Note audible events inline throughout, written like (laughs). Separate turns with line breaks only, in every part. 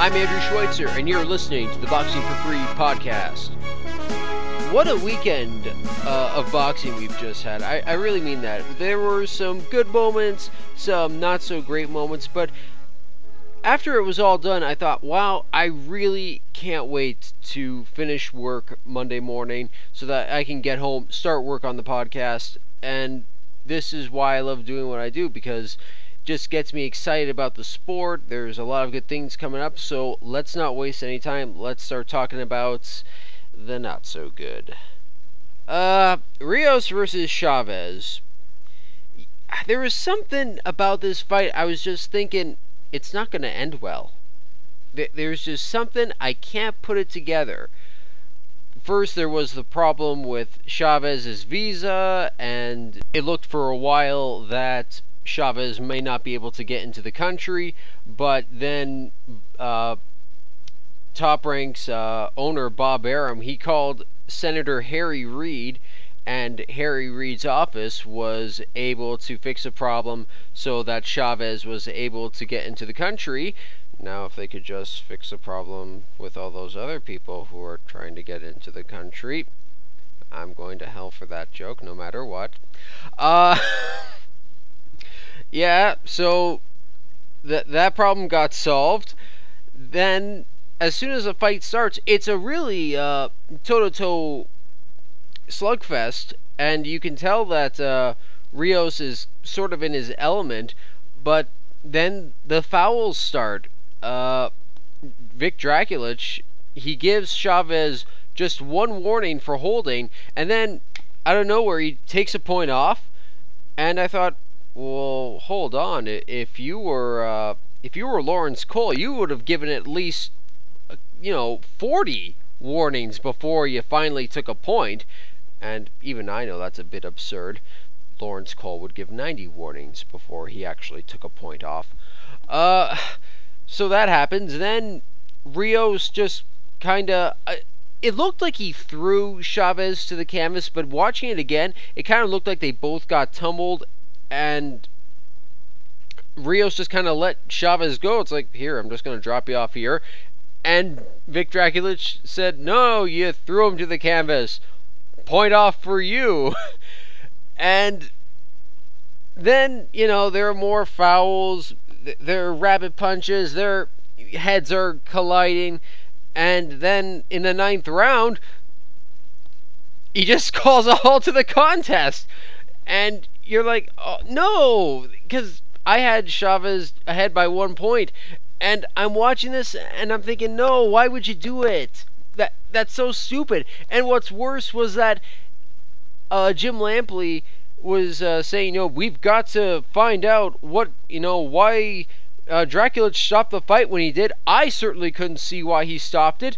I'm Andrew Schweitzer, and you're listening to the Boxing for Free podcast. What a weekend uh, of boxing we've just had. I, I really mean that. There were some good moments, some not so great moments, but after it was all done, I thought, wow, I really can't wait to finish work Monday morning so that I can get home, start work on the podcast. And this is why I love doing what I do because just gets me excited about the sport. There's a lot of good things coming up, so let's not waste any time. Let's start talking about the not so good. Uh, Rios versus Chavez. There was something about this fight I was just thinking it's not going to end well. There's just something I can't put it together. First, there was the problem with Chavez's visa, and it looked for a while that Chavez may not be able to get into the country. But then, uh, Top Rank's uh, owner Bob Arum he called Senator Harry Reid and Harry Reid's office was able to fix a problem so that Chavez was able to get into the country. Now, if they could just fix a problem with all those other people who are trying to get into the country, I'm going to hell for that joke no matter what. Uh, (laughs) yeah, so that that problem got solved. Then, as soon as the fight starts, it's a really toe to toe slugfest, and you can tell that uh, Rios is sort of in his element. But then the fouls start. Uh, Vic Drakulich he gives Chavez just one warning for holding, and then out of nowhere he takes a point off. And I thought, well, hold on. If you were uh, if you were Laurence Cole, you would have given at least uh, you know 40 warnings before you finally took a point. And even I know that's a bit absurd. Laurence Cole would give 90 warnings before he actually took a point off. Uh, so that happens. Then Rios just kind of. Uh, it looked like he threw Chavez to the canvas, but watching it again, it kind of looked like they both got tumbled, and Rios just kind of let Chavez go. It's like, here, I'm just going to drop you off here. And Vic Drakulich said, no, you threw him to the canvas point off for you. (laughs) and then, you know, there are more fouls, there are rabbit punches, their heads are colliding, and then in the ninth round, he just (laughs) calls a halt to the contest. And you're like, oh, no, because I had Chavez ahead by one point, and I'm watching this and I'm thinking, no, why would you do it? that that's so stupid. And what's worse was that uh, Jim Lampley was uh, saying, you know, we've got to find out what, you know, why uh, Dracula stopped the fight when he did. I certainly couldn't see why he stopped it.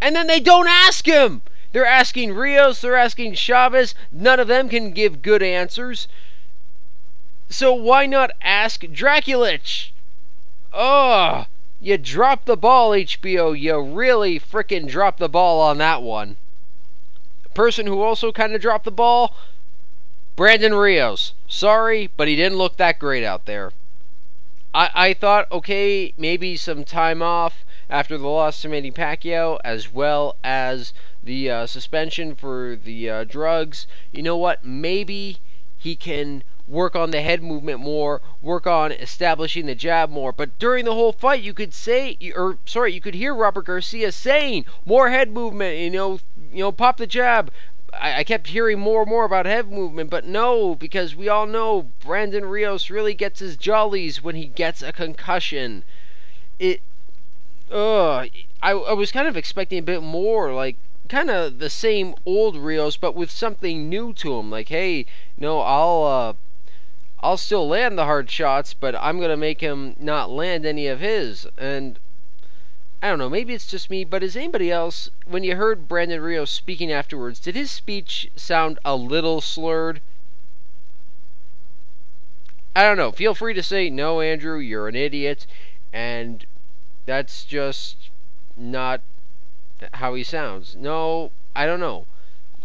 And then they don't ask him. They're asking Rios, they're asking Chavez. None of them can give good answers. So why not ask Drakulich? Ugh. You dropped the ball, HBO. You really frickin' dropped the ball on that one. person who also kind of dropped the ball, Brandon Rios. Sorry, but he didn't look that great out there. I, I thought, okay, maybe some time off after the loss to Manny Pacquiao, as well as the uh, suspension for the uh, drugs. You know what? Maybe he can work on the head movement more, work on establishing the jab more. But during the whole fight, you could say, or sorry, you could hear Robert Garcia saying more head movement. You know, you know, pop the jab. I, I kept hearing more and more about head movement, but no, because we all know Brandon Rios really gets his jollies when he gets a concussion. It, ugh, I, I was kind of expecting a bit more, like kind of the same old Rios, but with something new to him. Like, hey, no, I'll uh, I'll still land the hard shots, but I'm to make him not land any of his. And I don't know, maybe it's just me, but is anybody else, when you heard Brandon Rios speaking afterwards, did his speech sound a little slurred? I don't know. Feel free to say, no, Andrew, you're an idiot. And that's just not how he sounds. No, I don't know.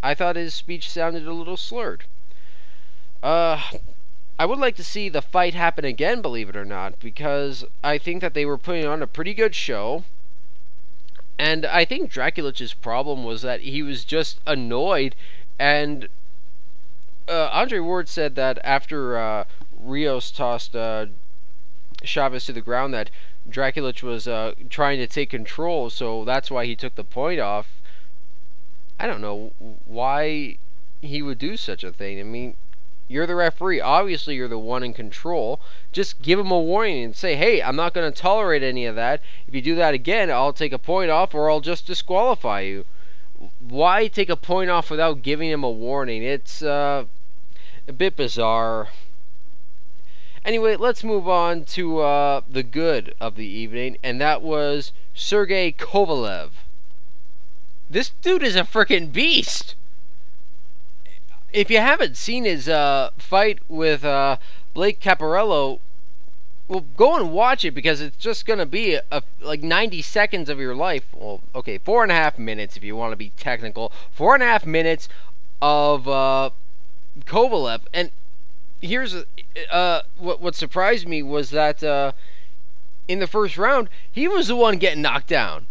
I thought his speech sounded a little slurred. Uh, I would like to see the fight happen again, believe it or not, because I think that they were putting on a pretty good show. And I think Drakulich's problem was that he was just annoyed. And uh, Andre Ward said that after uh, Rios tossed uh, Chavez to the ground, that Drakulich was uh, trying to take control, so that's why he took the point off. I don't know why he would do such a thing. I mean, you're the referee. Obviously, you're the one in control. Just give him a warning and say, hey, I'm not going to tolerate any of that. If you do that again, I'll take a point off or I'll just disqualify you. Why take a point off without giving him a warning? It's uh, a bit bizarre. Anyway, let's move on to uh, the good of the evening, and that was Sergey Kovalev. This dude is a freaking beast if you haven't seen his uh, fight with uh, Blake Caparello, well, go and watch it because it's just going to be a, a, like 90 seconds of your life. Well, okay, four and a half minutes if you want to be technical. Four and a half minutes of uh, Kovalev. And here's uh, what, what surprised me was that uh, in the first round, he was the one getting knocked down.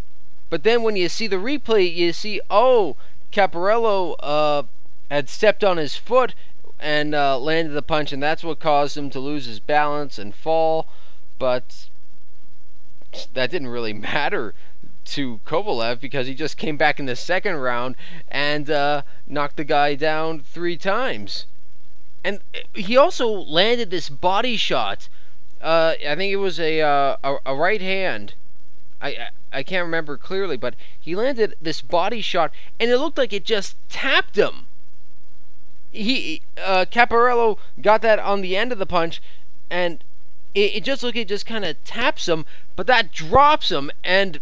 But then when you see the replay, you see, oh, Caparello uh, had stepped on his foot and uh, landed the punch, and that's what caused him to lose his balance and fall. But that didn't really (laughs) matter to Kovalev because he just came back in the second round and uh, knocked the guy down three times. And he also landed this body shot. Uh, I think it was a, uh, a, a right hand. I I can't remember clearly, but he landed this body shot, and it looked like it just tapped him he uh, Caparello got that on the end of the punch, and it, it just look it just kind of taps him, but that drops him, and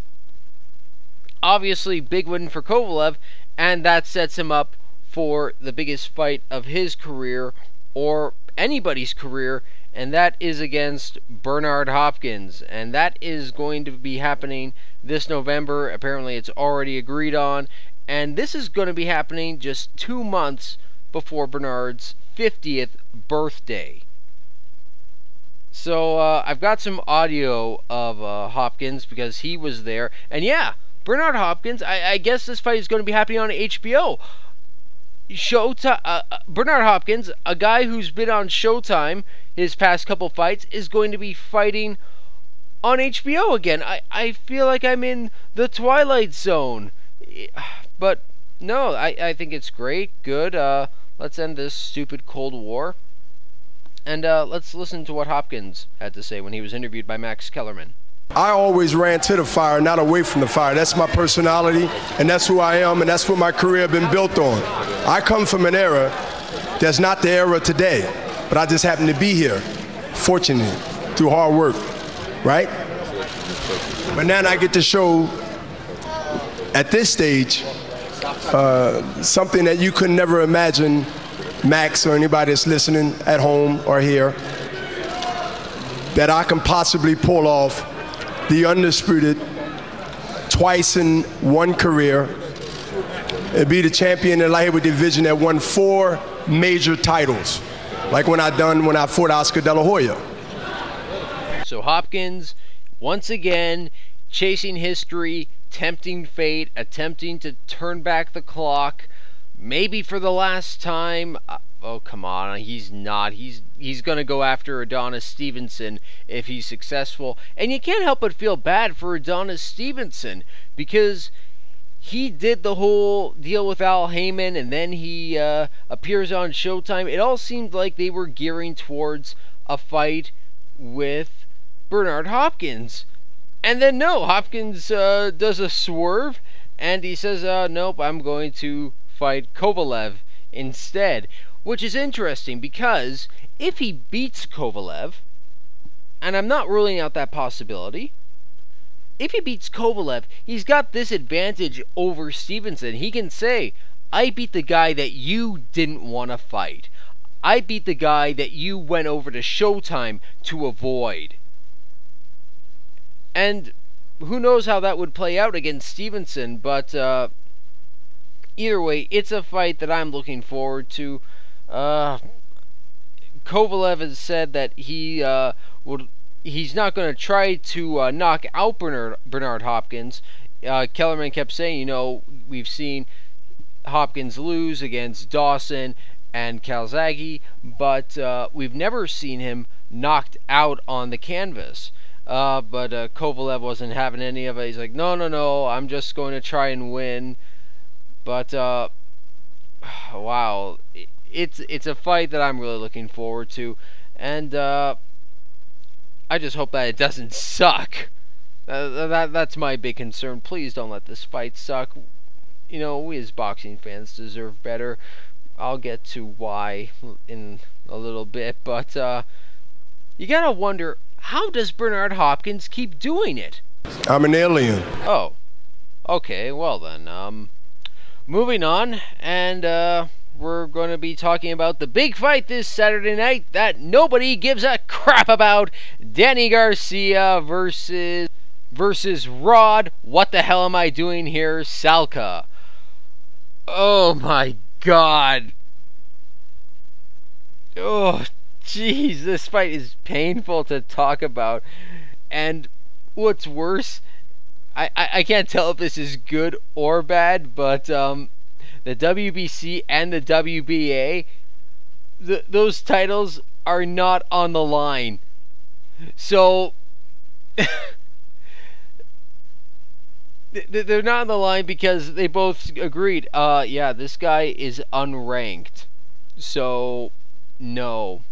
obviously big win for Kovalev, and that sets him up for the biggest fight of his career or anybody's career, and that is against Bernard Hopkins, and that is going to be happening this November. Apparently, it's already agreed on, and this is going to be happening just two months before Bernard's 50th birthday. So uh, I've got some audio of uh, Hopkins because he was there, and yeah, Bernard Hopkins. I, I guess this fight is going to be happening on HBO. Showtime. Uh, uh, Bernard Hopkins, a guy who's been on Showtime his past couple fights, is going to be fighting on HBO again. I, I feel like I'm in the Twilight Zone, (sighs) but no, I, I think it's great, good. Uh, Let's end this stupid Cold War. And uh, let's listen to what Hopkins had to say when he was interviewed by Max Kellerman.
I always ran to the fire, not away from the fire. That's my personality, and that's who I am, and that's what my career been built on. I come from an era that's not the era today, but I just happen to be here, fortunate, through hard work, right? But now I get to show at this stage uh, something that you could never imagine, Max or anybody that's listening at home or here, that I can possibly pull off the undisputed twice in one career and be the champion in the light division that won four major titles, like when I done when I fought Oscar De La Hoya.
So Hopkins, once again, chasing history, tempting fate, attempting to turn back the clock, maybe for the last time. Uh, Oh come on, he's not. He's he's going to go after Adonis Stevenson if he's successful. And you can't help but feel bad for Adonis Stevenson because he did the whole deal with Al Haymon and then he uh, appears on Showtime. It all seemed like they were gearing towards a fight with Bernard Hopkins. And then no, Hopkins uh, does a swerve, and he says, uh, "Nope, I'm going to fight Kovalev instead." Which is interesting because if he beats Kovalev, and I'm not ruling out that possibility, if he beats Kovalev, he's got this advantage over Stevenson. He can say, I beat the guy that you didn't want to fight. I beat the guy that you went over to Showtime to avoid. And who knows how that would play out against Stevenson, but uh, either way, it's a fight that I'm looking forward to. Uh, Kovalev has said that he uh, would he's not going to try to uh, knock out Bernard, Bernard Hopkins. Uh, Kellerman kept saying, you know, we've seen Hopkins lose against Dawson and Calzaghe, but uh, we've never seen him knocked out on the canvas. Uh, but uh, Kovalev wasn't having any of it. He's like, no, no, no, I'm just going to try and win. But uh, (sighs) wow, it's it's a fight that I'm really looking forward to, and uh, I just hope that it doesn't suck. Uh, that that's my big concern. Please don't let this fight suck. You know, we as boxing fans deserve better. I'll get to why in a little bit, but uh, you gotta wonder how does Bernard Hopkins keep doing it?
I'm an alien.
Oh, okay. Well then, um, moving on, and uh, we're going to be talking about the big fight this Saturday night that nobody gives a crap about: Danny Garcia versus versus Rod. What the hell am I doing here, Salka? Oh my God. Oh, jeez, this fight is painful to talk about. And what's worse, I, I, I can't tell if this is good or bad, but um, the WBC and the WBA, the, those titles are not on the line. So. (laughs) they're not on the line because they both agreed. Uh, yeah, this guy is unranked, so no,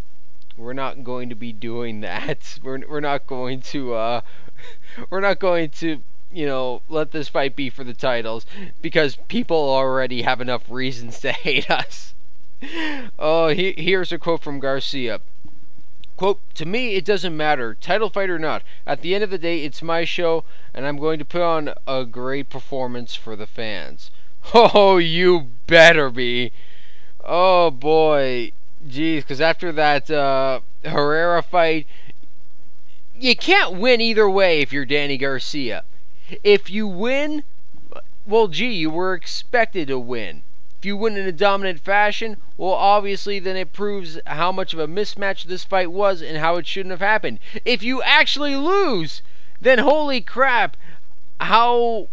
we're not going to be doing that. (laughs) We're we're not going to uh, (laughs) we're not going to you know let this fight be for the titles because people already have enough reasons to (laughs) hate us. Oh, he, here's a quote from Garcia. Quote, to me, it doesn't matter, title fight or not. At the end of the day, it's my show, and I'm going to put on a great performance for the fans. (laughs) Oh, you better be. Oh, boy. Jeez, because after that uh, Herrera fight, you can't win either way if you're Danny Garcia. If you win, well, gee, you were expected to win. If you win in a dominant fashion, well, obviously, then it proves how much of a mismatch this fight was and how it shouldn't have happened. If you actually lose, then holy crap, how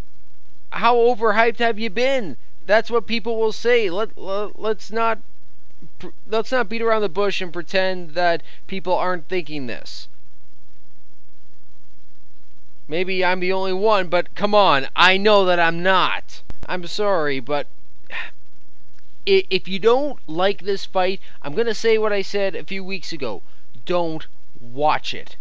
how overhyped have you been? That's what people will say. Let, let let's not let's not beat around the bush and pretend that people aren't thinking this. Maybe I'm the only one, but come on, I know that I'm not. I'm sorry, but (sighs) if you don't like this fight, I'm going to say what I said a few weeks ago. Don't watch it.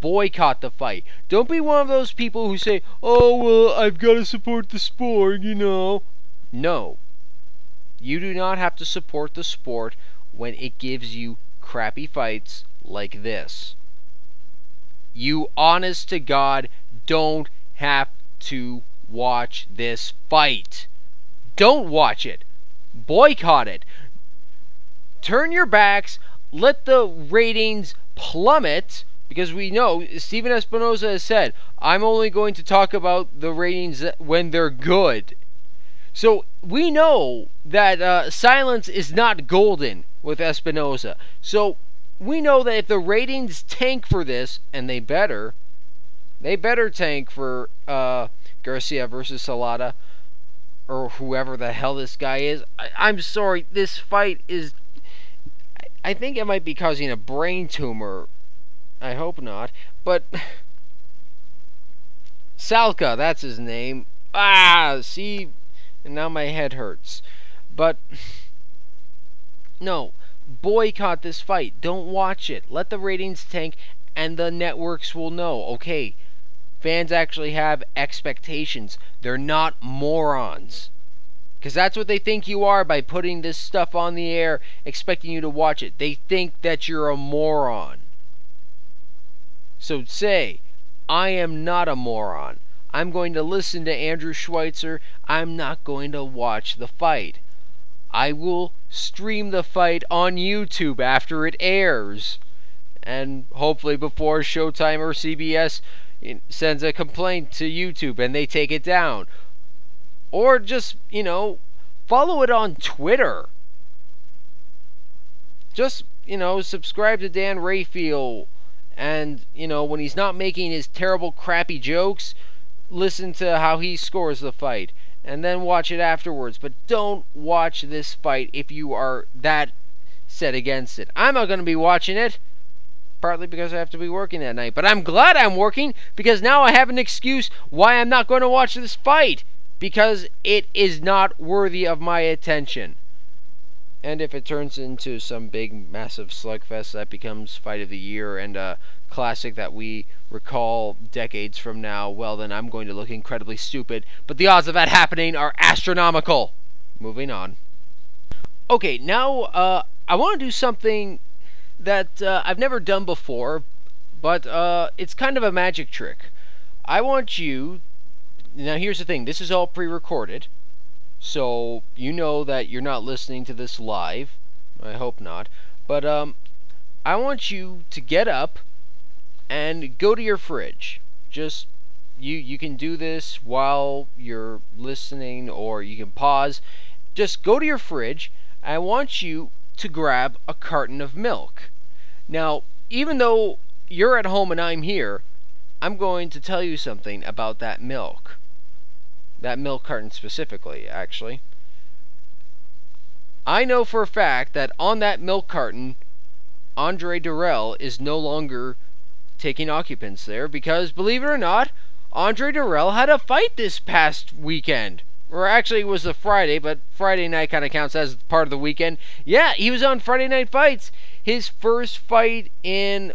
Boycott the fight. Don't be one of those people who say, oh, well, I've got to support the sport, you know. No. You do not have to support the sport when it gives you crappy fights like this. You, honest to God, don't have to watch this fight. Don't watch it boycott it. Turn your backs, let the ratings plummet because we know Stephen Espinoza has said, I'm only going to talk about the ratings when they're good. So we know that uh, silence is not golden with Espinoza. So we know that if the ratings tank for this, and they better, they better tank for uh, Garcia versus Salada or whoever the hell this guy is. I, am sorry, this fight is. I think it might be causing a brain tumor. I hope not. But. (sighs) Salka, that's his name. Ah, see? And now my head hurts. But. (sighs) No. Boycott this fight. Don't watch it. Let the ratings tank, and the networks will know. Okay, Fans actually have expectations. They're not morons. Because that's what they think you are by putting this stuff on the air, expecting you to watch it. They think that you're a moron. So say, I am not a moron. I'm going to listen to Andrew Schweitzer. I'm not going to watch the fight. I will stream the fight on YouTube after it airs. And hopefully before Showtime or CBS sends a complaint to YouTube and they take it down. Or just, you know, follow it on Twitter. Just you know, subscribe to Dan Rafael. And, you know, when he's not making his terrible, crappy jokes, listen to how he scores the fight. And then watch it afterwards. But don't watch this fight if you are that set against it. I'm not going to be watching it partly because I have to be working that night. But I'm glad I'm working because now I have an excuse why I'm not going to watch this fight because it is not worthy of my attention. And if it turns into some big, massive slugfest that becomes fight of the year and a classic that we recall decades from now, well, then I'm going to look incredibly stupid. But the odds of that happening are astronomical. Moving on. Okay, now uh, I want to do something that uh, I've never done before, but uh, it's kind of a magic trick. I want you. Now, here's the thing this is all pre recorded, so you know that you're not listening to this live. I hope not. But um, I want you to get up and go to your fridge. Just you you can do this while you're listening or you can pause. Just go to your fridge. I want you to grab a carton of milk. Now, even though you're at home and I'm here, I'm going to tell you something about that milk. That milk carton specifically, actually. I know for a fact that on that milk carton, Andre Dirrell is no longer taking occupants there because, believe it or not, Andre Dirrell had a fight this past weekend or actually it was the Friday, but Friday night kind of counts as part of the weekend. Yeah, he was on Friday Night Fights. His first fight in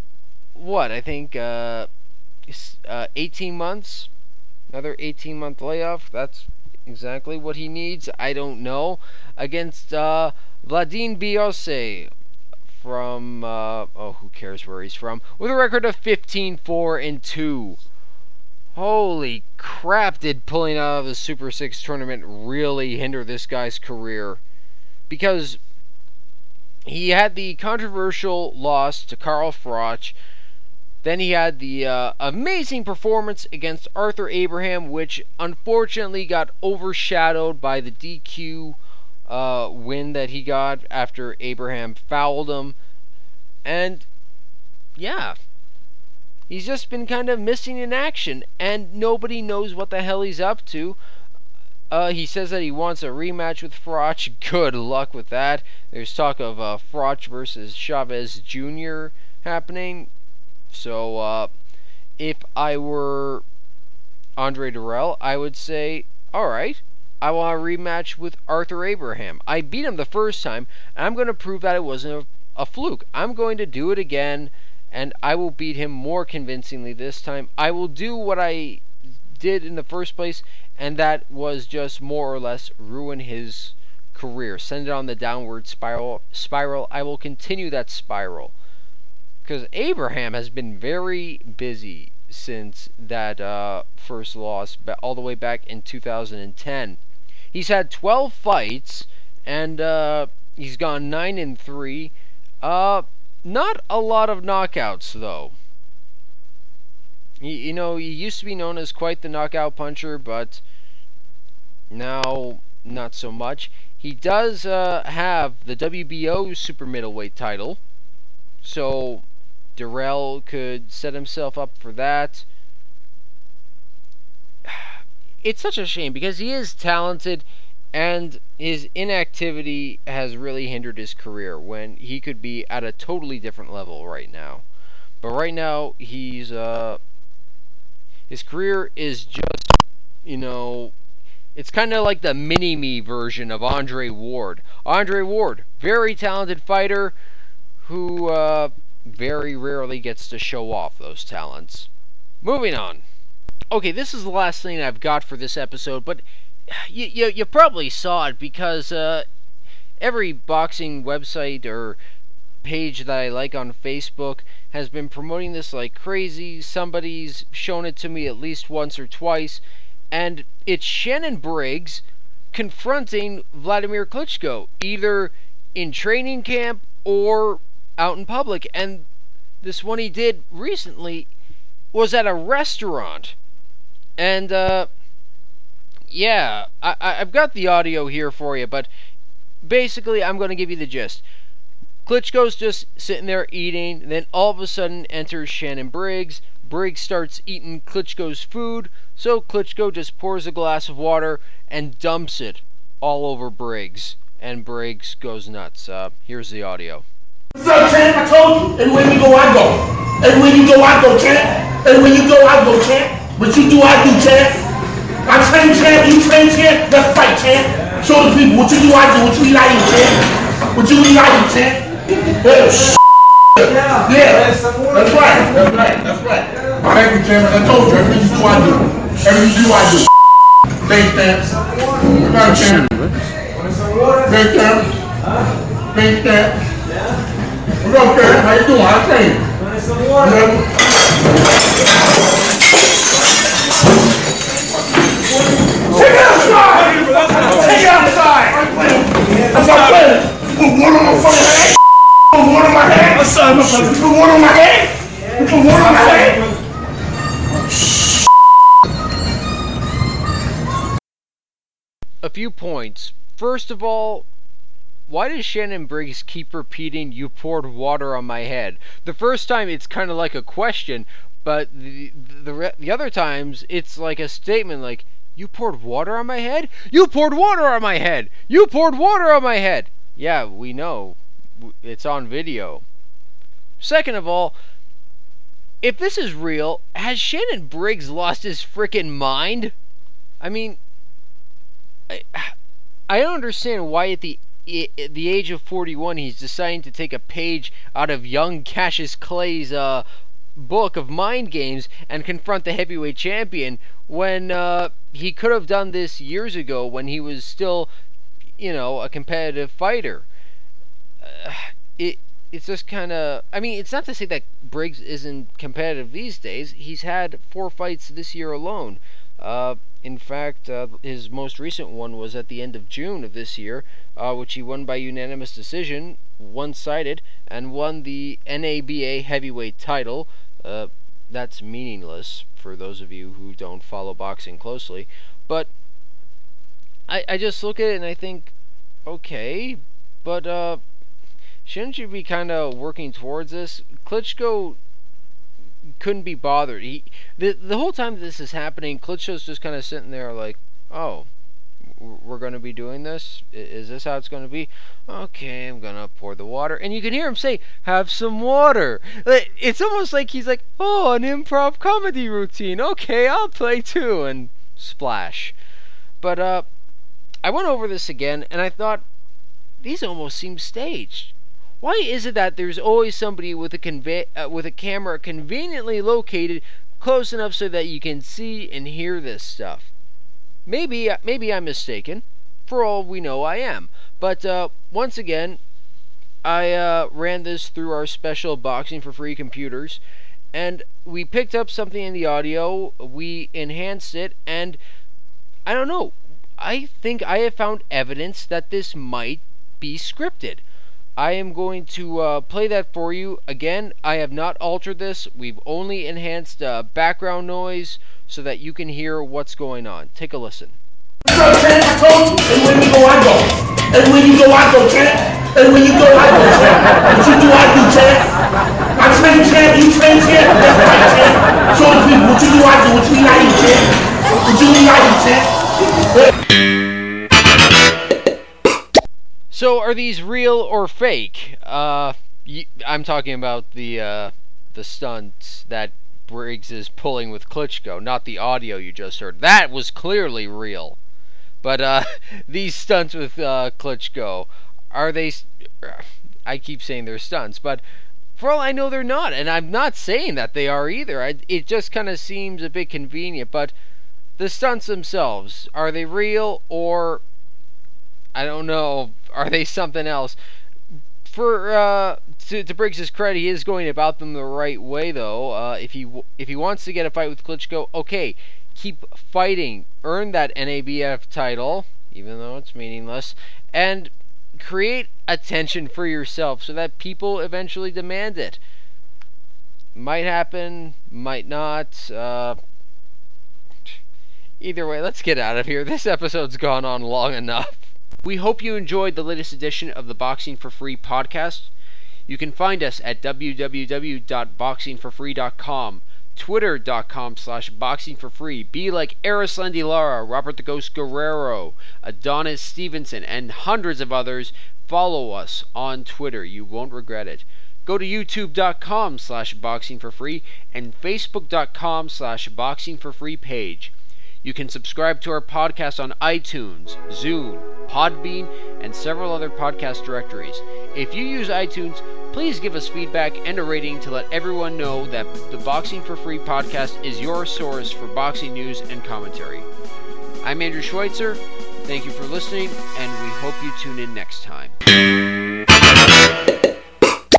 what I think uh, uh, 18 months. Another 18 month layoff. That's exactly what he needs. I don't know against uh, Vladimir Biosse from uh, oh who cares where he's from with a record of 15-4 and 2. Holy crap, did pulling out of the Super 6 tournament really hinder this guy's career? Because he had the controversial loss to Carl Froch. Then he had the uh, amazing performance against Arthur Abraham, which unfortunately got overshadowed by the DQ uh, win that he got after Abraham fouled him. And yeah, He's just been kind of missing in action, and nobody knows what the hell he's up to. Uh, he says that he wants a rematch with Froch. (laughs) Good luck with that. There's talk of uh, Froch versus Chavez Jr. happening. So, uh, if I were Andre Dirrell, I would say, alright, I want a rematch with Arthur Abraham. I beat him the first time, and I'm going to prove that it wasn't a, a fluke. I'm going to do it again and I will beat him more convincingly this time. I will do what I did in the first place, and that was just more or less ruin his career, send it on the downward spiral. Spiral. I will continue that spiral because Abraham has been very busy since that uh, first loss, all the way back in 2010. He's had 12 fights, and uh, he's gone nine and three. Uh, not a lot of knockouts, though. You, you know, he used to be known as quite the knockout puncher, but now not so much. He does uh, have the WBO super middleweight title, so Dirrell could set himself up for that. It's such a shame because he is talented and his inactivity has really hindered his career when he could be at a totally different level right now. But right now, he's uh, his career is just, you know, it's kind of like the mini me version of Andre Ward. Andre Ward, very talented fighter who uh, very rarely gets to show off those talents. Moving on. Okay, this is the last thing I've got for this episode, but you, you, you probably saw it because uh, every boxing website or page that I like on Facebook has been promoting this like crazy. Somebody's shown it to me at least once or twice, and it's Shannon Briggs confronting Vladimir Klitschko, either in training camp or out in public. And this one he did recently was at a restaurant. And uh, yeah, I, I've got the audio here for you, but basically, I'm going to give you the gist. Klitschko's just sitting there eating, then all of a sudden enters Shannon Briggs. Briggs starts eating Klitschko's food, so Klitschko just pours a glass of water and dumps it all over Briggs, and Briggs goes nuts. Uh, here's the audio.
What's up, champ? I told you. Everywhere you go, I go. Everywhere you go, I go, champ. Everywhere you go, I go, champ. What you do, I do, champ. I train champ, you train champ. Let's fight, champ. Show the people what you do, I do. What you I champ. What you I champ. Oh, yeah, sh- yeah. That's right. That's right. That's right. Thank you, champ. I told you. Everything you do, I do. Everything you do, I do. Thanks, champ. Good night, champ. Thanks, champ. Thanks, champ. What's up, champ? How you doing? I train. Yeah. Take it outside! Take it outside! That's my plan. Put one on my fucking head. Put one on my head. Put one on my head. Put one on my head.
A few points. First of all, why does Shannon Briggs keep repeating, You poured water on my head? The first time it's kind of like a question, but the, the, the other times it's like a statement like, You poured water on my head? You poured water on my head! You poured water on my head! Yeah, we know. It's on video. Second of all, if this is real, has Shannon Briggs lost his frickin' mind? I mean, I, I don't understand why at the at the age of 41 he's deciding to take a page out of young Cassius Clay's uh, book of mind games and confront the heavyweight champion when uh, he could have done this years ago when he was still, you know, a competitive fighter. Uh, it it's just kind of I mean it's not to say that Briggs isn't competitive these days. He's had four fights this year alone. Uh, in fact, uh, his most recent one was at the end of June of this year, uh, which he won by unanimous decision, one sided, and won the NABA heavyweight title. Uh, that's meaningless for those of you who don't follow boxing closely. But I, I just look at it and I think, okay, but uh, shouldn't you be kind of working towards this? Klitschko couldn't be bothered. He the the whole time this is happening, Klitschko's just kind of sitting there like, oh, we're going to be doing this. Is this how it's going to be? Okay, I'm gonna pour the water, and you can hear him say, "Have some water." It's almost like he's like, oh, an improv comedy routine. Okay, I'll play too, and splash. But uh, I went over this again, and I thought these almost seem staged. Why is it that there's always somebody with a conve- uh, with a camera conveniently located close enough so that you can see and hear this stuff? Maybe uh, maybe I'm mistaken. For all we know, I am. But uh, once again, I uh, ran this through our special boxing for free computers, and we picked up something in the audio. We enhanced it, and I don't know. I think I have found evidence that this might be scripted. I am going to uh, play that for you. Again, I have not altered this. We've only enhanced uh, background noise so that you can hear what's going on. Take a listen.
I told you. Go, I go. Everywhere you go, I go, champ. Everywhere you go, I go. What you do, I do. I train you train fight, champ. Show the people what you do, I do. What you I champ. What you I champ.
So, are these real or fake? Uh, I'm talking about the uh, the stunts that Briggs is pulling with Klitschko, not the audio you just heard. That was clearly real. But uh, (laughs) these stunts with uh, Klitschko, are they? I keep saying they're stunts, but for all I know, they're not, and I'm not saying that they are either. I, it just kind of seems a bit convenient. But the stunts themselves, are they real or I don't know. Are they something else? For uh, to, to Briggs's credit, he is going about them the right way, though. Uh, if he if he wants to get a fight with Klitschko, okay, keep fighting, earn that NABF title, even though it's meaningless, and create attention for yourself so that people eventually demand it. Might happen, might not. Uh, either way, let's get out of here. This episode's gone on long enough. We hope you enjoyed the latest edition of the Boxing for Free podcast. You can find us at www.boxingforfree.com, twitter.com slash boxingforfree. Be like Erislandy Lara, Robert the Ghost Guerrero, Adonis Stevenson, and hundreds of others. Follow us on Twitter. You won't regret it. Go to youtube.com slash boxingforfree and facebook.com slash boxingforfree page. You can subscribe to our podcast on iTunes, Zune, Podbean, and several other podcast directories. If you use iTunes, please give us feedback and a rating to let everyone know that the Boxing for Free podcast is your source for boxing news and commentary. I'm Andrew Schweitzer. Thank you for listening, and we hope you tune in next time.